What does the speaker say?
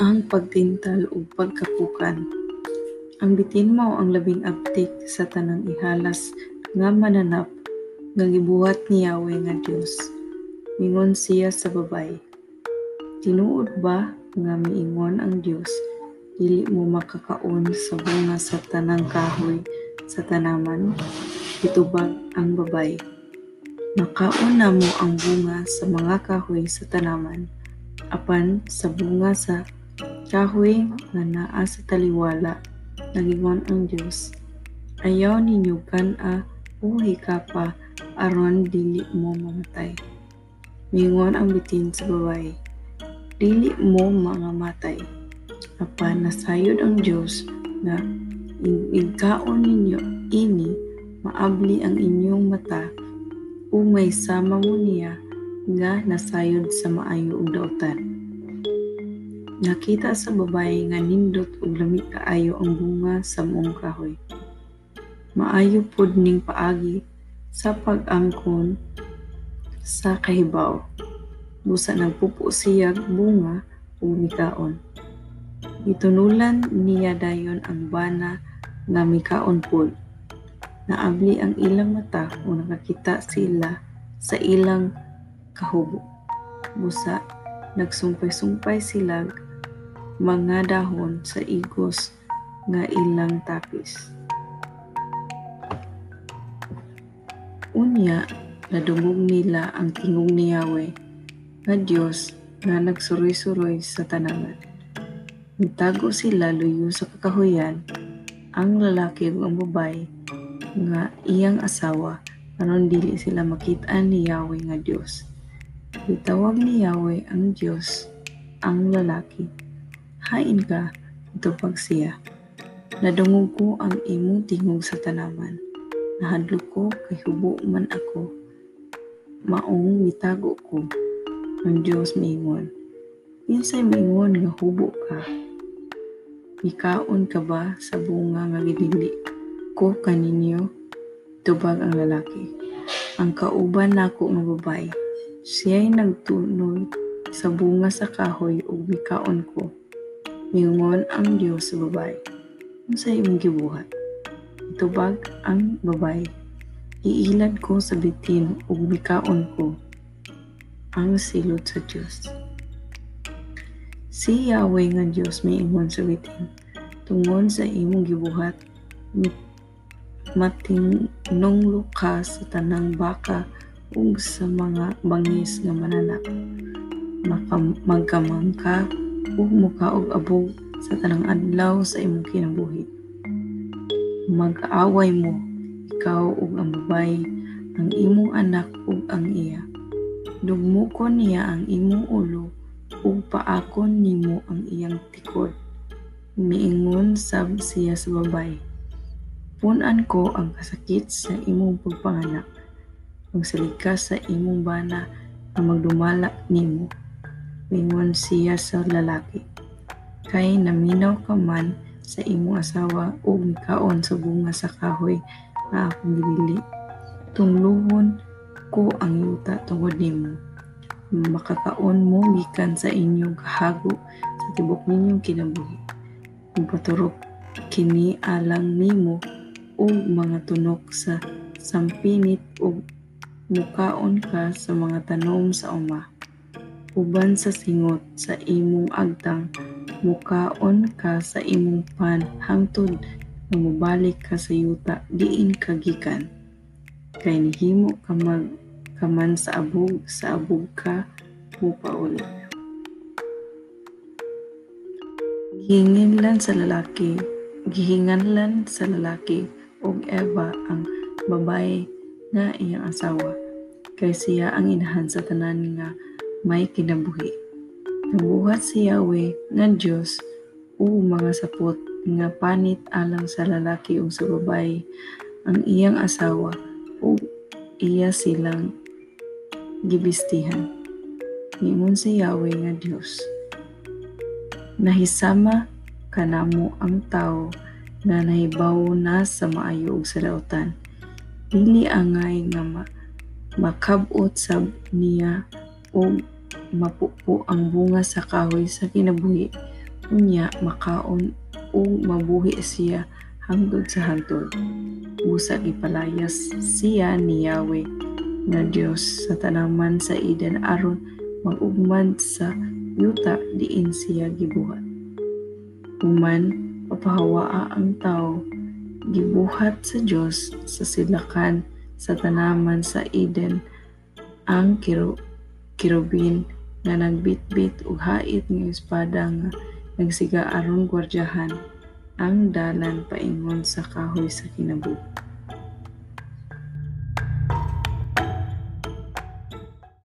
ang pagtintal ug pagkapukan. Ang bitin mao ang labing abtik sa tanang ihalas nga mananap nga gibuhat ni Yahweh nga Dios. Mingon siya sa babay. Tinuod ba nga miingon ang Dios dili mo makakaon sa bunga sa tanang kahoy sa tanaman? Itubag ang babay. Makaon na mo ang bunga sa mga kahoy sa tanaman apan sa bunga sa kahoy nga naa sa taliwala nagingon ang Dios ayaw ninyo kan-a uhi ka pa aron dili mo mamatay. Mingon ang bitin sa babae dili mo mangamatay apan nasayod ang Dios nga igkaon ninyo ini maabli ang inyong mata. Ug may sama mo niya nga nasayod sa maayo ug daotan. Nakita sa babae nga nindot ug lami kaayo ang bunga sa muong kahoy. Maayo pod ning paagi sa pag-angkon sa kahibaw. Busa nagpupo siya bunga ug mikaon. Gitunulan niya dayon ang bana nga mikaon pod. Naabli ang ilang mata ug nakakita sila sa ilang kahubo. Busa, nagsumpay-sumpay sila mga dahon sa igos nga ilang tapis. Unya, nadungog nila ang tingog ni Yahweh nga Dios nga nagsuroy-suroy sa tanaman. Nitago sila luyo sa kakahuyan ang lalaki ug ang babae nga iyang asawa aron dili sila makita ni Yahweh nga Dios. Itawag ni Yahweh ang Diyos ang lalaki. Hain ka, itupag siya. Nadungog ko ang imong tingog sa tanaman. Nahadlok ko kay hubo man ako. Maong mitago ko. Ang Diyos miingon. Pinsay miingon nga hubo ka. Mikaon ka ba sa bunga nga gidili ko kaninyo? Tubag ang lalaki. Ang kauban nako nga babae Siya'y nagtunod sa bunga sa kahoy ug mikaon ko. Mingon ang Dios sa babae. Unsa imong gibuhat? Itubag ang babae. Iilad ko sa bitin ug mikaon ko ang silot sa Dios. Si Yahweh nga Dios miingon sa bitin. Tungod sa imong gibuhat, matinong lukas sa tanang baka ug sa mga bangis nga mananap. Magkamang ka ug muka og abog sa tanang adlaw sa imong kinabuhi. Mag-aaway mo, ikaw ug ang babay, ang imong anak ug ang iya. Dugmukon niya ang imong ulo ug paakon nimo ang iyang tikod. Miingon sab siya sa babay. Punan ko ang kasakit sa imong pagpanganak magsalikas sa imong bana nga magdumala nimo. Mingon siya sa lalaki. Kay naminaw ka man sa imong asawa o mikaon sa bunga sa kahoy nga akong gibili. Tungluhon ko ang yuta tungod nimo. Makakaon mo gikan sa inyong kahago sa tibok ninyong kinabuhi. Magpaturok kini alang nimo o mga tunok sa sampinit o mukaon ka sa mga tanom sa uma. Uban sa singot sa imong agtang, mukaon ka sa imong pan hangtod nga mobalik ka sa yuta diin kagikan. Kay nihimo ka mag kaman sa abog, sa abog ka mupauli. Gihinganlan sa lalaki, gihinganlan sa lalaki og Eva ang babae nga iyang asawa kay siya ang inahan sa tanan nga may kinabuhi. Nabuhat si Yahweh nga Dios o mga sapot nga panit alang sa lalaki o sa babae ang iyang asawa o iya silang gibistihan. Ningon si Yahweh nga Dios. Nahisama kanamo ang tao nga nahibaw na sa maayo ug sa lautan dili angay nga ma makabot sab niya o mapupo ang bunga sa kahoy sa kinabuhi unya makaon o mabuhi siya hangtod sa hantod. Busa gipalayas siya ni Yahweh nga Dios sa tanaman sa Eden aron magugmad sa yuta diin siya gibuhat. Human papahawaa ang tao gibuhat sa Dios sa silakan sa tanaman sa Eden ang kiro, kirubin nga nagbitbit og hait nga espada nga nagsiga aron gwardyahan ang dalan paingon sa kahoy sa kinabuhi.